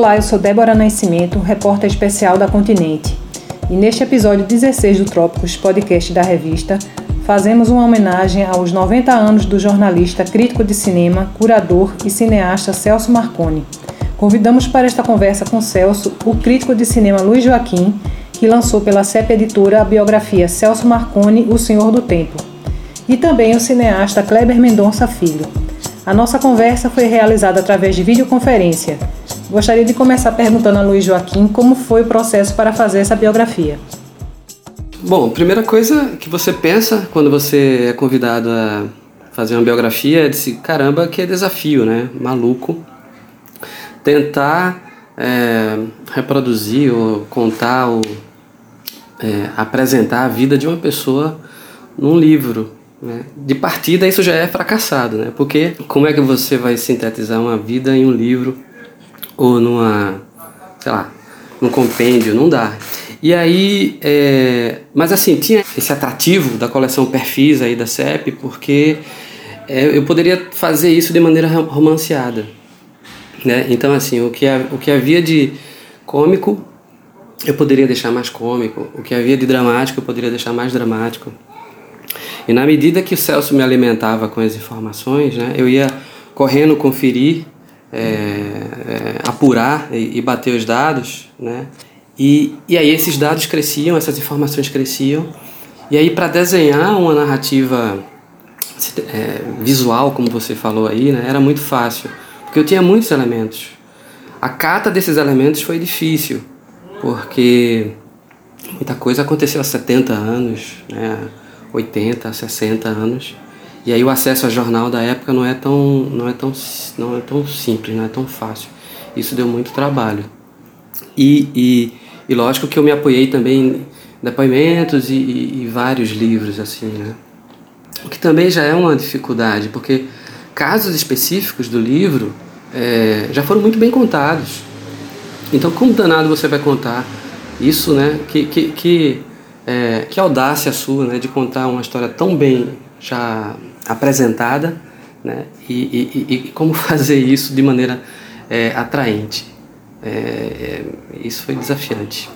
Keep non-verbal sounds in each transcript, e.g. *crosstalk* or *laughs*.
Olá, eu sou Débora Nascimento, repórter especial da Continente. E neste episódio 16 do Trópicos, podcast da revista, fazemos uma homenagem aos 90 anos do jornalista, crítico de cinema, curador e cineasta Celso Marconi. Convidamos para esta conversa com Celso o crítico de cinema Luiz Joaquim, que lançou pela CEP Editora a biografia Celso Marconi, O Senhor do Tempo, e também o cineasta Kleber Mendonça Filho. A nossa conversa foi realizada através de videoconferência. Gostaria de começar perguntando a Luiz Joaquim como foi o processo para fazer essa biografia. Bom, primeira coisa que você pensa quando você é convidado a fazer uma biografia é de caramba, que é desafio, né? Maluco. Tentar é, reproduzir ou contar ou é, apresentar a vida de uma pessoa num livro. Né? De partida, isso já é fracassado, né? Porque como é que você vai sintetizar uma vida em um livro ou numa, sei lá, num compêndio? Não dá. E aí, é, mas assim, tinha esse atrativo da coleção Perfis aí da CEP, porque é, eu poderia fazer isso de maneira romanceada. Né? Então, assim, o que, o que havia de cômico eu poderia deixar mais cômico, o que havia de dramático eu poderia deixar mais dramático. E na medida que o Celso me alimentava com as informações, né, eu ia correndo conferir, é, é, apurar e, e, bater os dados, né, e, e aí esses dados cresciam, essas informações cresciam, e aí para desenhar uma narrativa é, visual, como você falou aí, né, era muito fácil, porque eu tinha muitos elementos. A cata desses elementos foi difícil, porque muita coisa aconteceu há 70 anos, né, 80, 60 anos. E aí o acesso a jornal da época não é tão não é tão não é tão simples, não é tão fácil. Isso deu muito trabalho. E, e, e lógico que eu me apoiei também em depoimentos e, e, e vários livros assim, né? O que também já é uma dificuldade, porque casos específicos do livro é, já foram muito bem contados. Então, como danado você vai contar isso, né? Que, que, que, é, que audácia sua, né? De contar uma história tão bem já apresentada, né? E, e, e como *laughs* fazer isso de maneira é, atraente. É, é, isso foi desafiante.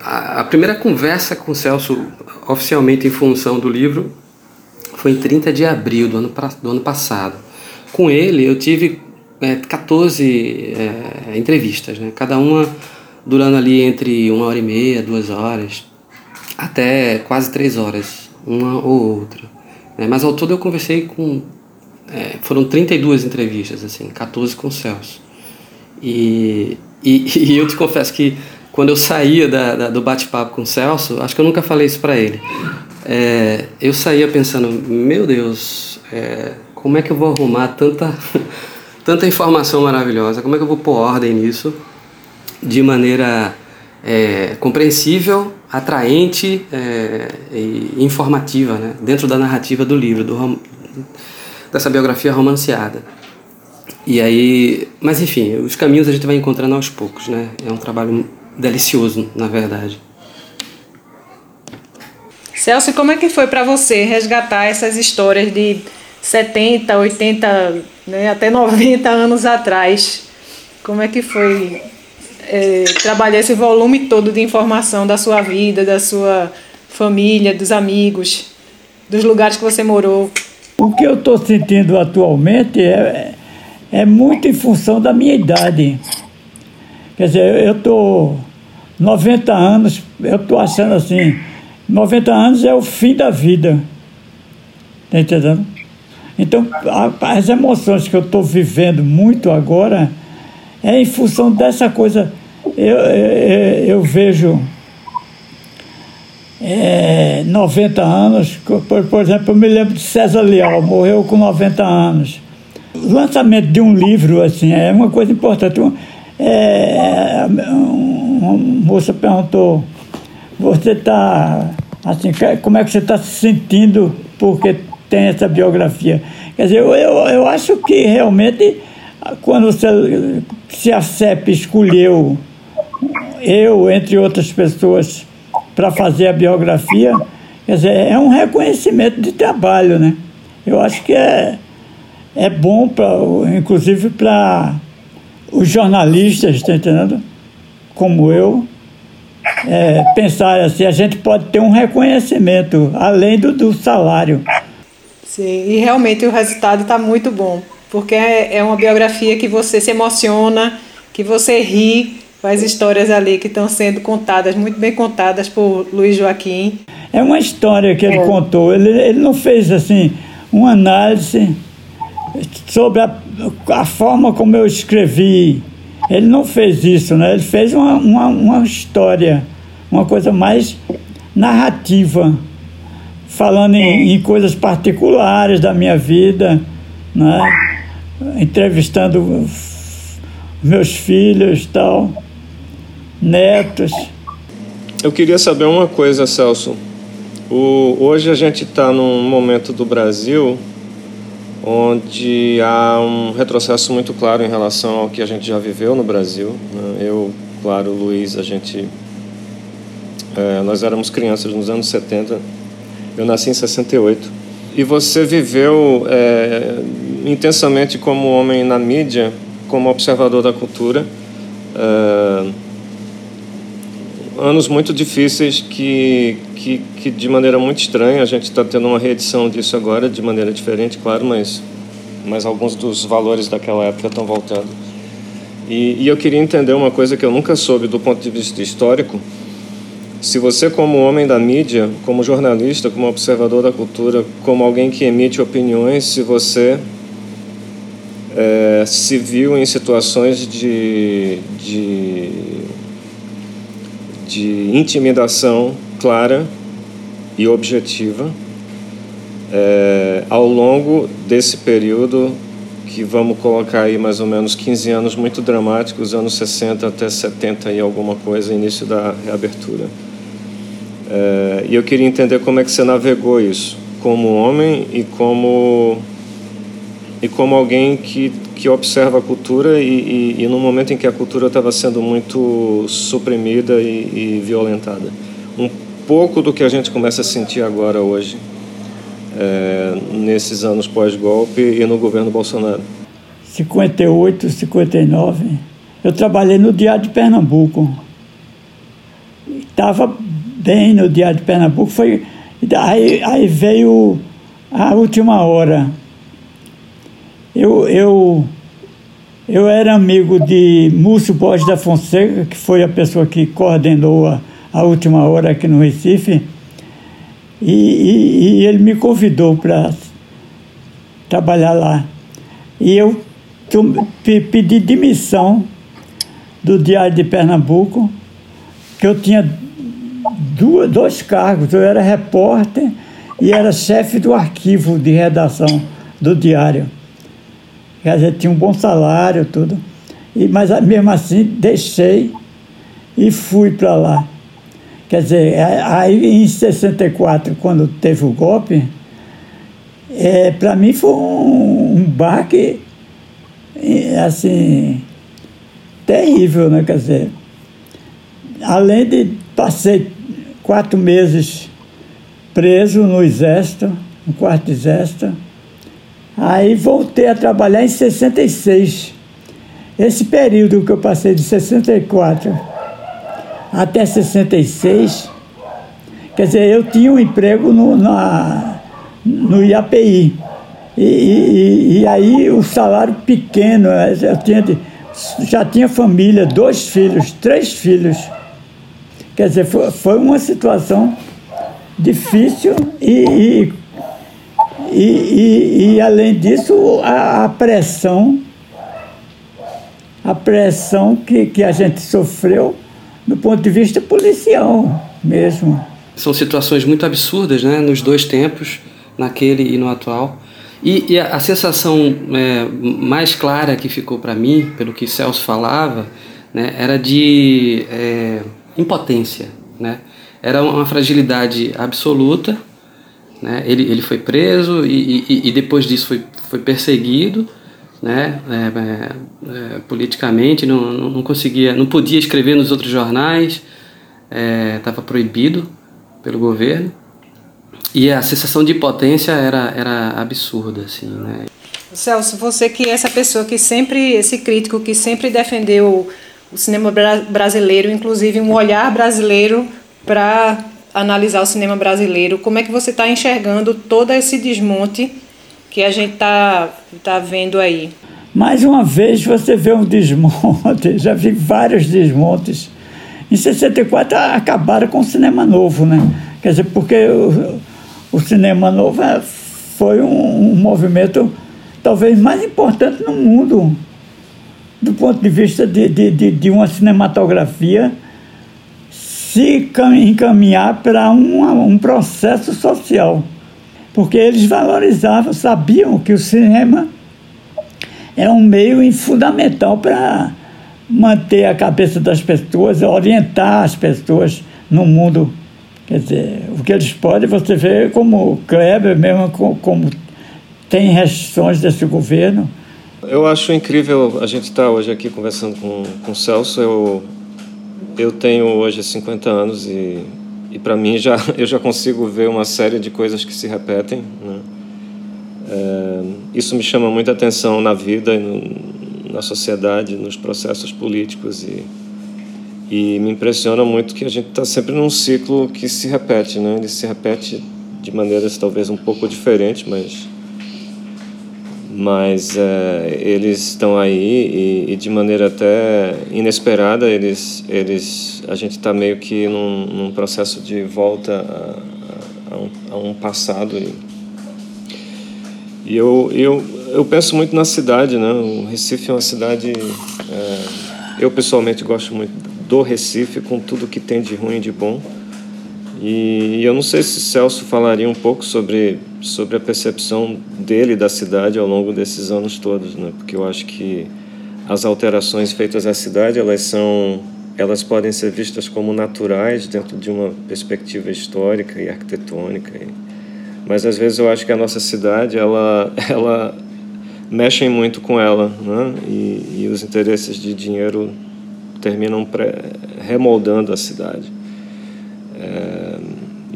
A, a, primeira conversa com o Celso, oficialmente em função do livro, foi em 30 de abril do ano, do ano passado. Com ele, eu tive é, 14 é, entrevistas, né? cada uma durando ali entre uma hora e meia, duas horas, até quase três horas, uma ou outra. Né? Mas ao todo eu conversei com. É, foram 32 entrevistas, assim, 14 com o Celso. E, e, *laughs* e eu te confesso que quando eu saía da, da do bate-papo com o Celso, acho que eu nunca falei isso para ele. É, eu saía pensando, meu Deus, é, como é que eu vou arrumar tanta *laughs* tanta informação maravilhosa, como é que eu vou pôr ordem nisso de maneira é, compreensível, atraente é, e informativa, né? dentro da narrativa do livro, do, dessa biografia romanceada. E aí, mas enfim, os caminhos a gente vai encontrando aos poucos, né? É um trabalho delicioso, na verdade. Celso, como é que foi para você resgatar essas histórias de 70, 80, né, até 90 anos atrás. Como é que foi é, trabalhar esse volume todo de informação da sua vida, da sua família, dos amigos, dos lugares que você morou? O que eu estou sentindo atualmente é, é muito em função da minha idade. Quer dizer, eu estou 90 anos, eu estou achando assim, 90 anos é o fim da vida. Está entendendo? Então, as emoções que eu estou vivendo muito agora é em função dessa coisa. Eu, eu, eu vejo é, 90 anos, por, por, exemplo, eu me lembro de César Leal, morreu com 90 anos. O lançamento de um livro, assim, é uma coisa importante. É, uma moça perguntou, você está, assim, como é que você está se sentindo porque tem essa biografia. Quer dizer, eu, eu acho que realmente, quando você, se a CEP escolheu eu, entre outras pessoas, para fazer a biografia, quer dizer, é um reconhecimento de trabalho, né? Eu acho que é, é bom, pra, inclusive, para os jornalistas, está entendendo? Como eu, é, pensar assim, a gente pode ter um reconhecimento além do, do salário. Sim, e realmente o resultado está muito bom, porque é, é uma biografia que você se emociona, que você ri com as histórias ali que estão sendo contadas, muito bem contadas por Luiz Joaquim. É uma história que ele é. contou, ele, ele não fez assim uma análise sobre a, a forma como eu escrevi. Ele não fez isso, né? Ele fez uma, uma, uma história, uma coisa mais narrativa, falando em, em coisas particulares da minha vida, né? Entrevistando meus filhos tal, netos. Eu queria saber uma coisa, Celso. O, hoje a gente está num momento do Brasil onde há um retrocesso muito claro em relação ao que a gente já viveu no Brasil. Né? Eu, claro, Luiz, a gente. É, nós éramos crianças nos anos 70, eu nasci em 68. E você viveu é, intensamente como homem na mídia, como observador da cultura. É, anos muito difíceis que, que, que, de maneira muito estranha, a gente está tendo uma reedição disso agora, de maneira diferente, claro, mas, mas alguns dos valores daquela época estão voltando. E, e eu queria entender uma coisa que eu nunca soube do ponto de vista histórico. Se você, como homem da mídia, como jornalista, como observador da cultura, como alguém que emite opiniões, se você é, se viu em situações de, de de intimidação clara e objetiva é, ao longo desse período que vamos colocar aí mais ou menos 15 anos muito dramáticos, anos 60 até 70 e alguma coisa, início da reabertura. É, e eu queria entender como é que você navegou isso, como homem e como e como alguém que, que observa a cultura e, e, e no momento em que a cultura estava sendo muito suprimida e, e, violentada. Um pouco do que a gente começa a sentir agora hoje, é, nesses anos pós-golpe e no governo Bolsonaro. 58, 59, eu trabalhei no Diário de Pernambuco. Estava bem no Diário de Pernambuco, foi, aí, aí veio a última hora eu, eu, eu era amigo de Múcio Borges da Fonseca, que foi a pessoa que coordenou a, a última hora aqui no Recife, e, e, e ele me convidou para trabalhar lá. E eu pedi demissão do Diário de Pernambuco, que eu tinha duas, dois cargos, eu era repórter e era chefe do arquivo de redação do Diário. Quer dizer, tinha um bom salário, tudo. E, mas mesmo assim, deixei e fui para lá. Quer dizer, aí em 64, quando teve o golpe, é, para mim foi um, um baque, assim, terrível, né? Quer dizer, além de passei quatro meses preso no exército, no quarto exército, Aí voltei a trabalhar em 66. Esse período que eu passei de 64 até 66, quer dizer, eu tinha um emprego no, na, no IAPI. E, e, e, aí o salário pequeno, eu tinha, já tinha família, dois filhos, três filhos. Quer dizer, foi, foi uma situação difícil e, e e, e, e além disso, a, a, pressão, a pressão que, que a gente sofreu do ponto de vista policial mesmo. São situações muito absurdas, né, nos dois tempos, naquele e no atual. E, e a, a, sensação é, mais clara que ficou para mim, pelo que Celso falava, né, era de é, impotência. Né? Era uma fragilidade absoluta né? Ele, ele foi preso e, e, e depois disso foi, foi perseguido né? É, é, é, politicamente, não, não conseguia, não podia escrever nos outros jornais, estava é, proibido pelo governo. E a sensação de impotência era, era absurda, assim, né? Celso, você que é essa pessoa que sempre, esse crítico que sempre defendeu o cinema brasileiro, inclusive um olhar brasileiro para analisar o cinema brasileiro, como é que você está enxergando todo esse desmonte que a gente está tá vendo aí? Mais uma vez você vê um desmonte, *laughs* já vi vários desmontes. Em 64 acabaram com o cinema novo, né? Quer dizer, porque o, o cinema novo é, foi um, um movimento talvez mais importante no mundo, do ponto de vista de, de, de, de uma cinematografia se encaminhar para um, um processo social. Porque eles valorizavam, sabiam que o cinema é um meio fundamental para manter a cabeça das pessoas, orientar as pessoas no mundo. Quer dizer, o que eles podem, você vê como Kleber, mesmo como tem restrições desse governo. Eu acho incrível a gente estar tá hoje aqui conversando com, com o Celso. Eu, eu tenho hoje 50 anos e, e para mim já, *laughs* eu já consigo ver uma série de coisas que se repetem. Né? É, isso me chama muita atenção na vida, no, na sociedade, nos processos políticos e, e me impressiona muito que a gente está sempre num ciclo que se repete, né? Ele se repete de maneiras talvez um pouco diferentes, mas mas é, eles estão aí e, e, de maneira até inesperada eles eles a gente está meio que num, num, processo de volta a, a, um, a um, passado e, e, eu, eu eu penso muito na cidade né? O Recife é uma cidade é, eu pessoalmente gosto muito do Recife com tudo que tem de ruim e de bom. E eu não sei se Celso falaria um pouco sobre, sobre a percepção dele da cidade ao longo desses anos todos, né? porque eu acho que as alterações feitas à cidade elas são elas podem ser vistas como naturais dentro de uma perspectiva histórica e arquitetônica mas às vezes eu acho que a nossa cidade ela *laughs* ela mexem muito com ela né? e, e os interesses de dinheiro terminam pré, remoldando a cidade é,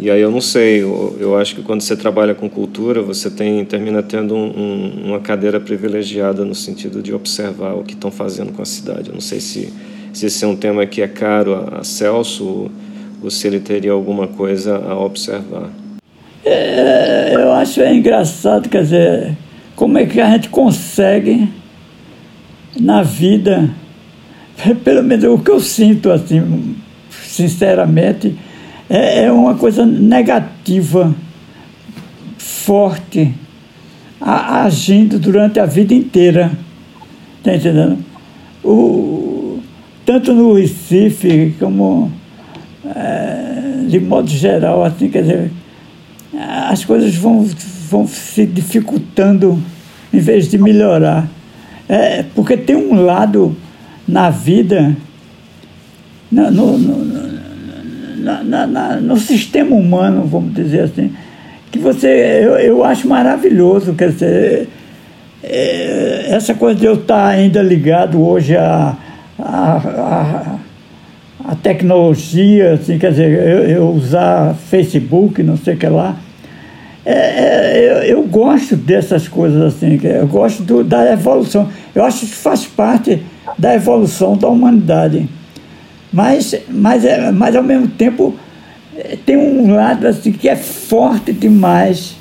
e aí eu não sei, eu, eu, acho que quando você trabalha com cultura, você tem termina tendo um, um, uma cadeira privilegiada no sentido de observar o que estão fazendo com a cidade. Eu não sei se, se esse é um tema que é caro a, a Celso ou, ou se ele teria alguma coisa a observar. É, eu acho é engraçado, quer dizer, como é que a gente consegue na vida, *laughs* pelo menos o que eu sinto assim, sinceramente, é, é uma coisa negativa, forte, a, agindo durante a vida inteira. Está entendendo? O, tanto no Recife como é, de modo geral, assim, quer dizer, as coisas vão, vão se dificultando em vez de melhorar. É, porque tem um lado na vida, no, no, no na, na, na, no sistema humano, vamos dizer assim, que você, eu, eu acho maravilhoso, quer dizer, é, essa coisa de eu estar ainda ligado hoje à a, a, a, tecnologia, assim, quer dizer, eu, eu, usar Facebook, não sei o que lá, é, é, eu, eu, gosto dessas coisas assim, eu gosto do, da evolução, eu acho que faz parte da evolução da humanidade. Mas, mas, é, mas ao mesmo tempo é, tem um lado assim que é forte demais.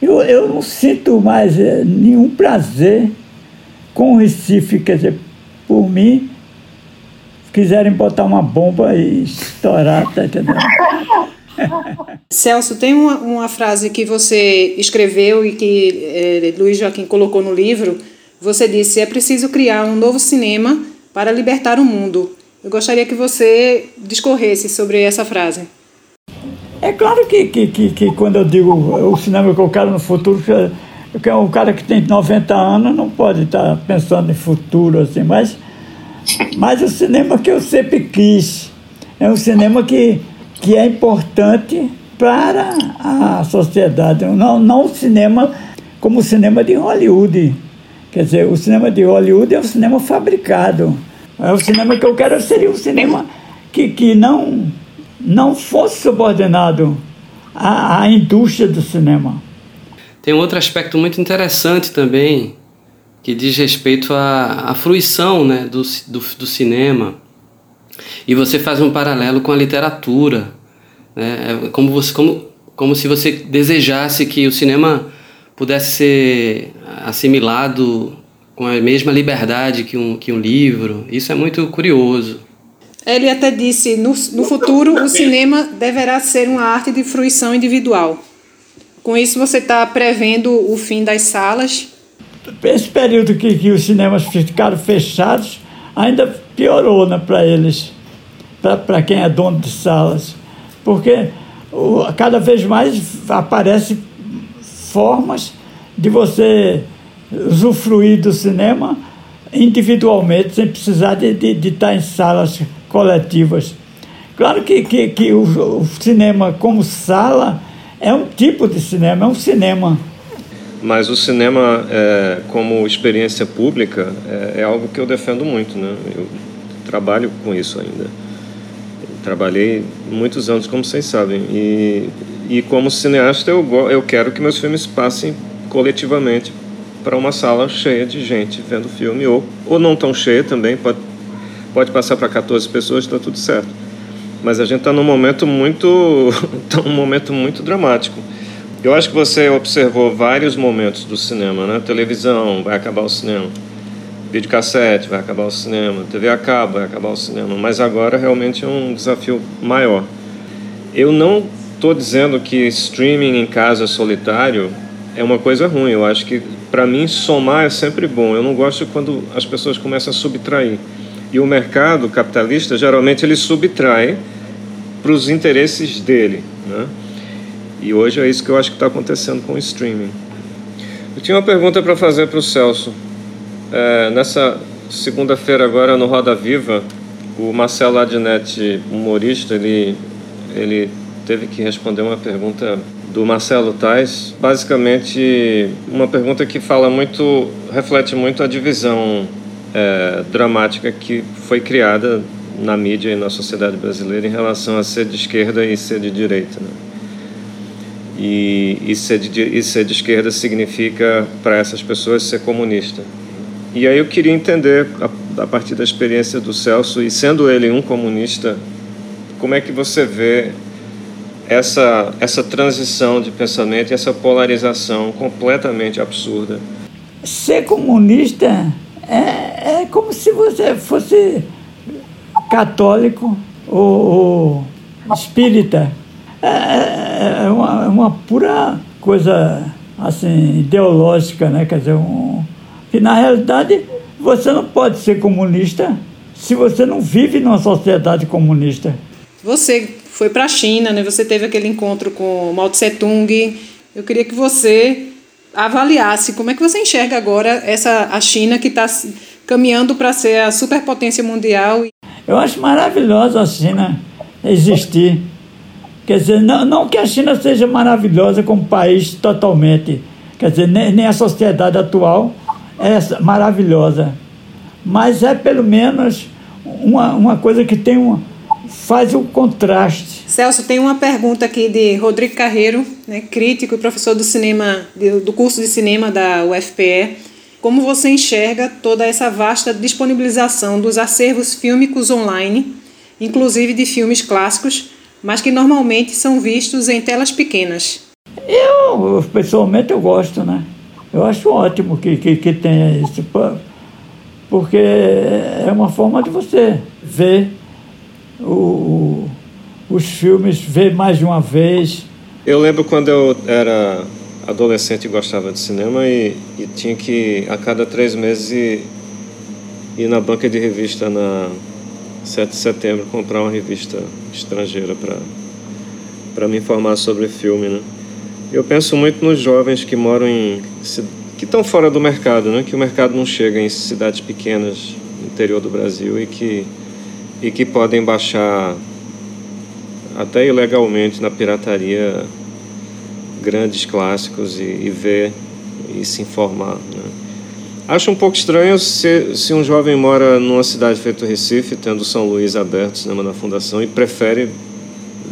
Eu, eu não sinto mais é, nenhum prazer com o Recife, quer dizer, por mim, se quiserem botar uma bomba e estourar, tá entendendo? *laughs* Celso, tem uma, uma frase que você escreveu e que é, Luiz Joaquim colocou no livro. Você disse: é preciso criar um novo cinema para libertar o mundo. Eu gostaria que você discorresse sobre essa frase. É claro que, que, que, que quando eu digo o cinema que eu quero no futuro, que é um cara que tem 90 anos não pode estar pensando em futuro assim, mas, mas o cinema que eu sempre quis é um cinema que, que é importante para a sociedade, não, não o cinema como o cinema de Hollywood. Quer dizer, o cinema de Hollywood é um cinema fabricado é o cinema que eu quero seria um cinema que, que não, não fosse subordinado à, à indústria do cinema. tem outro aspecto muito interessante também, que diz respeito à, à fruição né, do, do, do cinema. E você faz um paralelo com a literatura. Né? É como, você, como, como se você desejasse que o cinema pudesse ser assimilado com a mesma liberdade que um, que um livro. Isso é muito curioso. Ele até disse: no, no futuro, o cinema deverá ser uma arte de fruição individual. Com isso, você está prevendo o fim das salas? Esse período que, que os cinemas ficaram fechados ainda piorou né, para eles, para quem é dono de salas. Porque o, cada vez mais aparecem formas de você usufruir do cinema individualmente, sem precisar de, de, de estar em salas coletivas. Claro que, que, que o, o, cinema como sala é um tipo de cinema, é um cinema. Mas o cinema é, como experiência pública é, é, algo que eu defendo muito, né? Eu trabalho com isso ainda. Trabalhei muitos anos, como vocês sabem, e, e como cineasta eu, eu quero que meus filmes passem coletivamente para uma sala cheia de gente vendo filme, ou, ou não tão cheia também, pode, pode passar para 14 pessoas, está tudo certo. Mas a gente está num momento muito, *laughs* tá momento muito dramático. Eu acho que você observou vários momentos do cinema, né? Televisão, vai acabar o cinema. Videocassete, vai acabar o cinema. TV a cabo, vai acabar o cinema. Mas agora realmente é um desafio maior. Eu não estou dizendo que streaming em casa solitário é uma coisa ruim. Eu acho que, para mim, somar é sempre bom. Eu não gosto quando as pessoas começam a subtrair. E o mercado capitalista, geralmente, ele subtrai para os interesses dele. Né? E hoje é isso que eu acho que está acontecendo com o streaming. Eu tinha uma pergunta para fazer para o Celso. É, nessa segunda-feira agora no Roda Viva, o Marcelo Adnet, humorista, ele, ele teve que responder uma pergunta do Marcelo Tais, basicamente uma pergunta que fala muito, reflete muito a divisão é, dramática que foi criada na mídia e na sociedade brasileira em relação a ser de esquerda e ser de direita. Né? E, e, ser de, e ser de esquerda significa, para essas pessoas, ser comunista. E aí eu queria entender, a, a partir da experiência do Celso, e sendo ele um comunista, como é que você vê essa, essa transição de pensamento e essa polarização completamente absurda. Ser comunista é, é como se você fosse católico ou, ou espírita. É, é, é uma, é uma pura coisa assim ideológica, né? Quer dizer, um, que na realidade você não pode ser comunista se você não vive numa sociedade comunista. Você foi para a China, né? Você teve aquele encontro com Mao Tse Tung. Eu queria que você avaliasse como é que você enxerga agora essa a China que está caminhando para ser a superpotência mundial. Eu acho maravilhosa a China existir. Quer dizer, não, não que a China seja maravilhosa como país totalmente, quer dizer, nem, nem a sociedade atual é maravilhosa, mas é pelo menos uma, uma coisa que tem uma, faz o contraste. Celso, tem uma pergunta aqui de Rodrigo Carreiro, né, crítico e professor do cinema, do curso de cinema da UFPE. Como você enxerga toda essa vasta disponibilização dos acervos fílmicos online, inclusive de filmes clássicos, mas que normalmente são vistos em telas pequenas? Eu, pessoalmente, eu gosto, né? Eu acho ótimo que, que, que tenha isso, porque é uma forma de você ver o, os filmes, ver mais de uma vez. Eu lembro quando eu era adolescente e gostava de cinema e, e tinha que, a cada três meses, ir, ir na banca de revista na 7 de setembro comprar uma revista estrangeira para me informar sobre filme, né? Eu penso muito nos jovens que moram em que estão fora do mercado, né? Que o mercado não chega em cidades pequenas no interior do Brasil e que e que podem baixar até ilegalmente na pirataria grandes clássicos e, e ver e se informar. Né? Acho um pouco estranho se, se um jovem mora numa cidade feita Recife, tendo São Luís aberto, cinema na Fundação, e prefere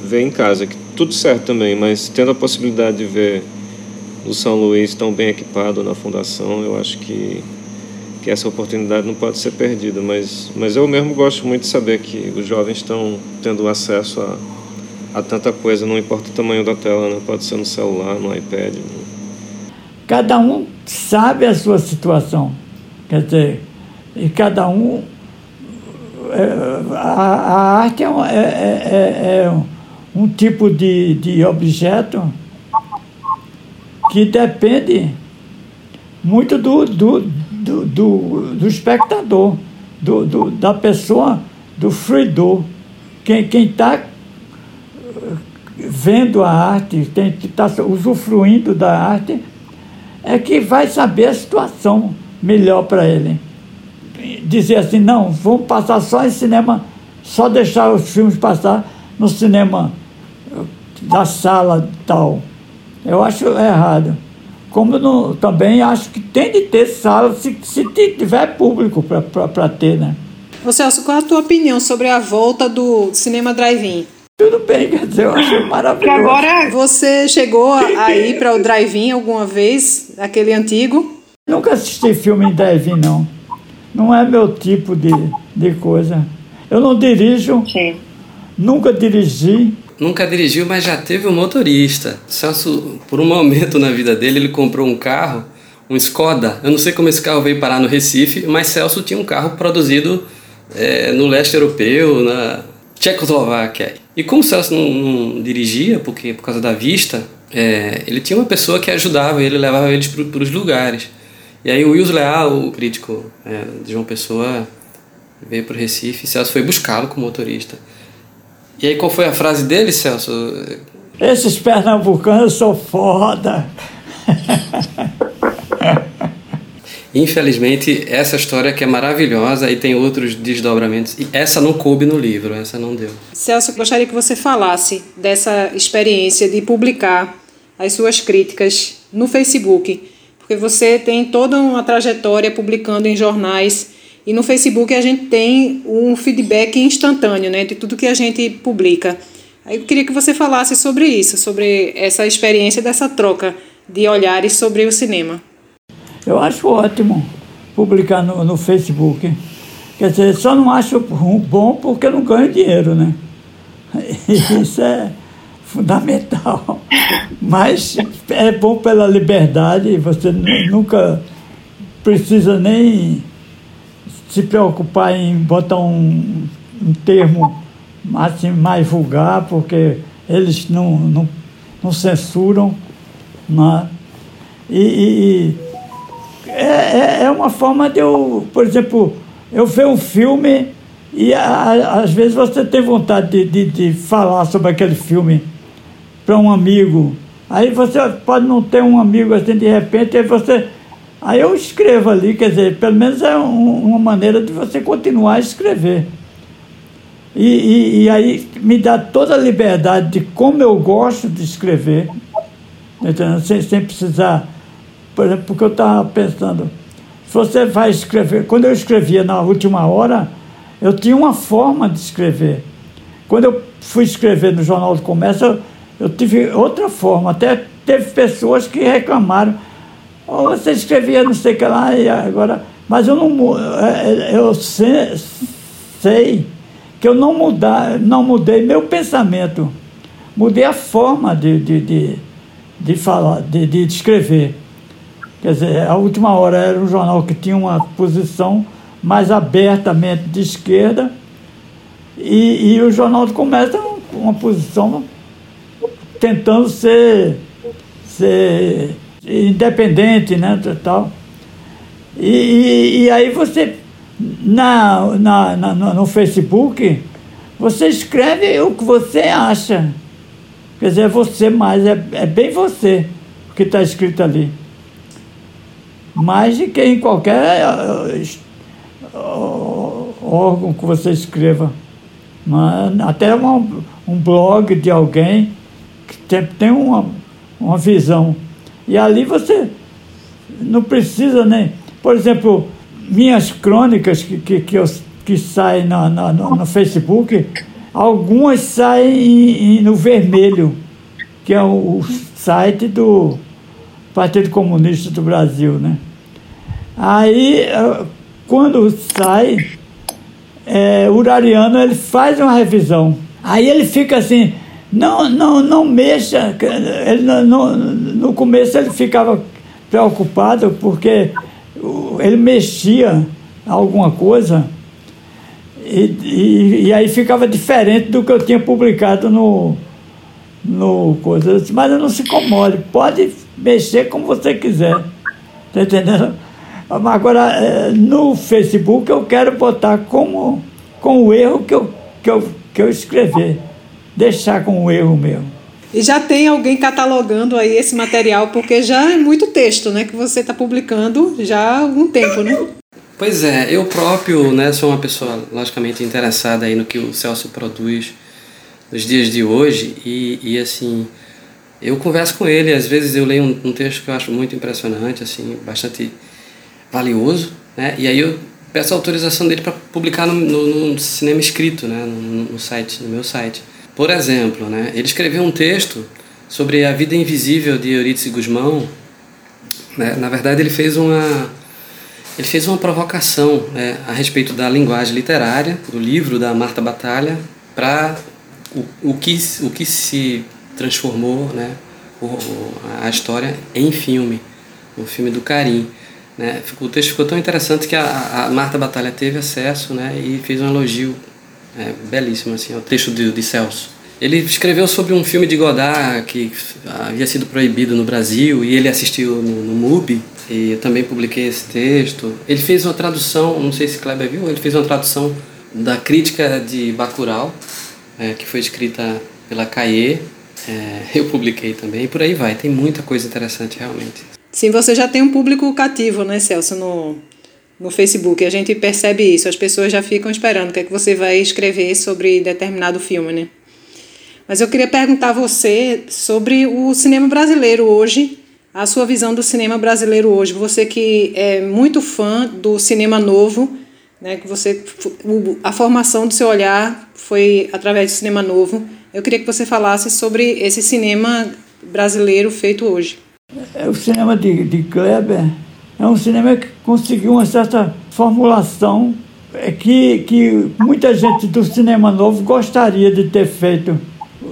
ver em casa, que tudo certo também, mas tendo a possibilidade de ver do São Luís tão bem equipado na fundação, eu acho que, que essa oportunidade não pode ser perdida. Mas, mas eu mesmo gosto muito de saber que os jovens estão tendo acesso a, a tanta coisa, não importa o tamanho da tela, né? pode ser no celular, no iPad. Né? Cada um sabe a sua situação, quer dizer, e cada um. É, a, a arte é, um, é, é, é um tipo de, de objeto que depende muito do, do, do, do, do espectador, do, do, da pessoa, do fruidor. Quem está vendo a arte, quem está usufruindo da arte, é que vai saber a situação melhor para ele. Dizer assim, não, vamos passar só em cinema, só deixar os filmes passar no cinema da sala tal. Eu acho errado. Como não, também acho que tem de ter sala se, se tiver público para ter, né? Ô Celso, qual é a tua opinião sobre a volta do cinema drive-in? Tudo bem, quer dizer, eu acho *laughs* maravilhoso. Que agora você chegou a ir para o drive-in alguma vez, aquele antigo? Nunca assisti filme em drive-in, não. Não é meu tipo de, de coisa. Eu não dirijo, Sim. nunca dirigi, nunca dirigiu, mas já teve um motorista. Celso, por um momento na vida dele, ele comprou um carro, um Skoda. Eu não sei como esse carro veio parar no Recife, mas Celso tinha um carro produzido é, no leste europeu, na Tchecoslováquia. E como Celso não, não dirigia, porque por causa da vista, é, ele tinha uma pessoa que ajudava ele, levava eles para os lugares. E aí o Wilson Leal, o crítico é, de João Pessoa, veio para o Recife e Celso foi buscá-lo como motorista. E aí qual foi a frase dele, Celso? Esses pernambucanos são foda. Infelizmente, essa história que é maravilhosa e tem outros desdobramentos. E essa não coube no livro, essa não deu. Celso, gostaria que você falasse dessa experiência de publicar as suas críticas no Facebook, porque você tem toda uma trajetória publicando em jornais e no Facebook a gente tem um feedback instantâneo né, de tudo que a gente publica. Aí eu queria que você falasse sobre isso, sobre essa experiência dessa troca de olhares sobre o cinema. Eu acho ótimo publicar no, no Facebook. Quer dizer, só não acho bom porque não ganho dinheiro, né? *laughs* Isso é fundamental. Mas é bom pela liberdade, você nunca precisa nem se preocupar em botar um, um termo assim, mais vulgar, porque eles não, não, não censuram. Né? E, e é, é, é uma forma de eu, por exemplo, eu ver um filme e a, às vezes você tem vontade de, de, de falar sobre aquele filme para um amigo. Aí você pode não ter um amigo assim de repente, aí você Aí eu escrevo ali, quer dizer, pelo menos é um, uma maneira de você continuar a escrever. E, e, e, aí me dá toda a liberdade de como eu gosto de escrever, sem, sem precisar. Por exemplo, porque eu estava pensando, se você vai escrever. Quando eu escrevia na última hora, eu tinha uma forma de escrever. Quando eu fui escrever no Jornal do Comércio, eu, eu tive outra forma. Até teve pessoas que reclamaram ou você escrevia não sei o que lá, e agora. Mas eu não é, é, eu sei, sei que eu não, mudar, não mudei meu pensamento. Mudei a forma de, de, de, de falar, de, de escrever. Quer dizer, a última hora era um jornal que tinha uma posição mais abertamente de esquerda, e, e o Jornal do Comércio uma posição tentando ser, ser independente, né, tal. E, e, e aí você, na, na, na, no Facebook, você escreve o que você acha. Quer dizer, é você mais, é, é bem você o que está escrito ali. Mais de que em qualquer órgão que você escreva. Até uma, um blog de alguém que tem, tem uma, uma visão. E ali você não precisa nem. Por exemplo, minhas crônicas que, que, que, eu, que saem no, no, no Facebook, algumas saem em, em, no vermelho, que é o, o site do, Partido Comunista do Brasil, né? Aí, quando sai, é, Urariano ele faz uma revisão. Aí ele fica assim, não, não, não mexa. Ele, não, no começo ele ficava preocupado porque ele mexia alguma coisa e, e, e, aí ficava diferente do que eu tinha publicado no, no coisa. Disse, mas não se incomode, pode mexer como você quiser. Tá entendendo? Agora, é, no Facebook eu quero botar como com o erro que eu, que eu, que eu escrever. Deixar com o erro mesmo. E já tem alguém catalogando aí esse material, porque já é muito texto, né? Que você está publicando já há algum tempo, né? Pois é, eu próprio né, sou uma pessoa logicamente interessada aí no que o Celso produz nos dias de hoje e, e assim, eu converso com ele, às vezes eu leio um, um texto que eu acho muito impressionante, assim, bastante valioso, né? E aí eu peço a autorização dele para publicar no, no, no, cinema escrito, né? No, no, site, no meu site. Por exemplo, né? Ele escreveu um texto sobre a vida invisível de Eurídice Guzmão. Né? Na verdade, ele fez uma ele fez uma provocação né, a respeito da linguagem literária do livro da Marta Batalha para o, o, que, o que se transformou né, o, a história em filme, o filme do Carim. Né? O texto ficou tão interessante que a, a Marta Batalha teve acesso né, e fez um elogio é, belíssimo assim, ao texto de, de Celso. Ele escreveu sobre um filme de Godard que havia sido proibido no Brasil e ele assistiu no, no MUBI e eu também publiquei esse texto. Ele fez uma tradução, não sei se Kleber viu, ele fez uma tradução da crítica de Bacurau, é, que foi escrita pela Caê. É, eu publiquei também, e por aí vai. Tem muita coisa interessante, realmente. Sim, você já tem um público cativo, né, Celso, no, no Facebook. A gente percebe isso. As pessoas já ficam esperando o que é que você vai escrever sobre determinado filme, né? Mas eu queria perguntar a você sobre o cinema brasileiro hoje a sua visão do cinema brasileiro hoje. Você que é muito fã do cinema novo, né, que você a formação do seu olhar foi através do cinema novo. Eu queria que você falasse sobre esse cinema brasileiro feito hoje. É, o cinema de, de Kleber é um cinema que conseguiu uma certa formulação é que, que muita gente do cinema novo gostaria de ter feito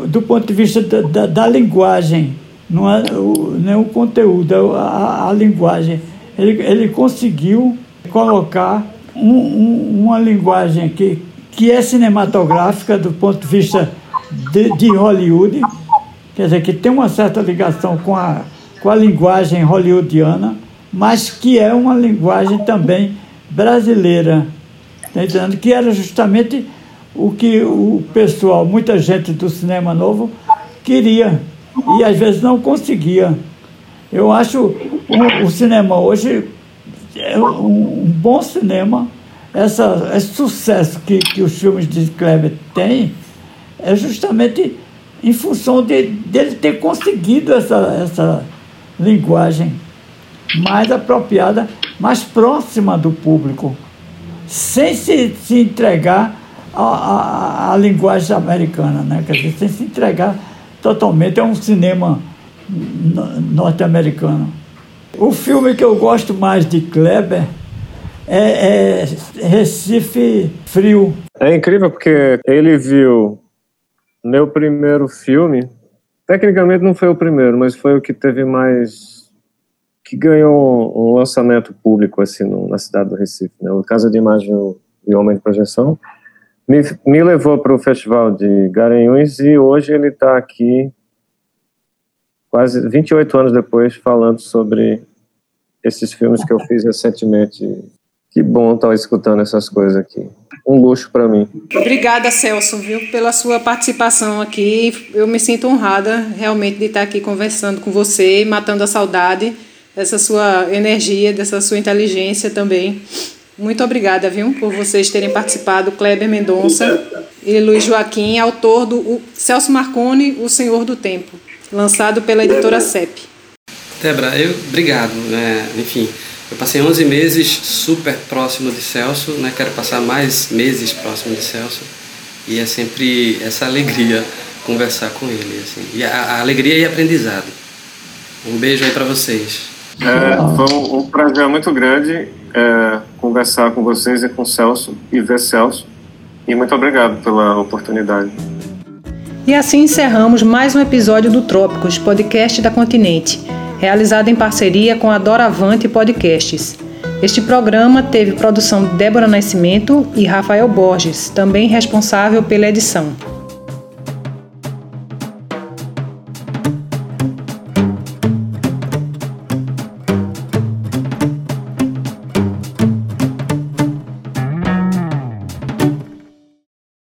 do ponto de vista da, da, da linguagem não é o, nem o conteúdo, é a, a linguagem. Ele, ele conseguiu colocar um, um, uma linguagem que, que é cinematográfica do ponto de vista de, de, Hollywood, quer dizer, que tem uma certa ligação com a, com a linguagem hollywoodiana, mas que é uma linguagem também brasileira, tá entendendo? que era justamente o que o pessoal, muita gente do cinema novo, queria e às vezes não conseguia. Eu acho o, o cinema hoje é um, um, bom cinema. Essa, esse sucesso que, que os filmes de Kleber têm é justamente em função de, dele ter conseguido essa, essa linguagem mais apropriada, mais próxima do público, sem se, se entregar à, à, linguagem americana, né? Quer dizer, sem se entregar totalmente. É um cinema norte-americano. O filme que eu gosto mais de Kleber é, é, Recife Frio. É incrível porque ele viu meu primeiro filme. Tecnicamente não foi o primeiro, mas foi o que teve mais. Que ganhou um lançamento público assim no, na cidade do Recife. Né? O Casa de Imagem e Homem de Projeção me, me levou para o Festival de Garanhuns e hoje ele está aqui, quase 28 anos depois, falando sobre esses filmes que eu fiz recentemente. Que bom estar escutando essas coisas aqui. Um luxo para mim. Obrigada, Celso, viu, pela sua participação aqui. Eu me sinto honrada realmente de estar aqui conversando com você, matando a saudade dessa sua energia, dessa sua inteligência também. Muito obrigada, viu, por vocês terem participado, Kleber Mendonça e Luiz Joaquim, autor do Celso Marconi, O Senhor do Tempo, lançado pela editora CEP. Debra, eu, obrigado. Né? Enfim, eu passei 11 meses super próximo de Celso, né? quero passar mais meses próximo de Celso, e é sempre essa alegria conversar com ele. Assim. E a, a alegria e aprendizado. Um beijo aí para vocês. É, foi um, um, prazer muito grande é, conversar com vocês e com Celso e ver Celso. E muito obrigado pela oportunidade. E assim encerramos mais um episódio do Trópicos, podcast da Continente, realizado em parceria com a Doravante Podcasts. Este programa teve produção de Débora Nascimento e Rafael Borges, também responsável pela edição.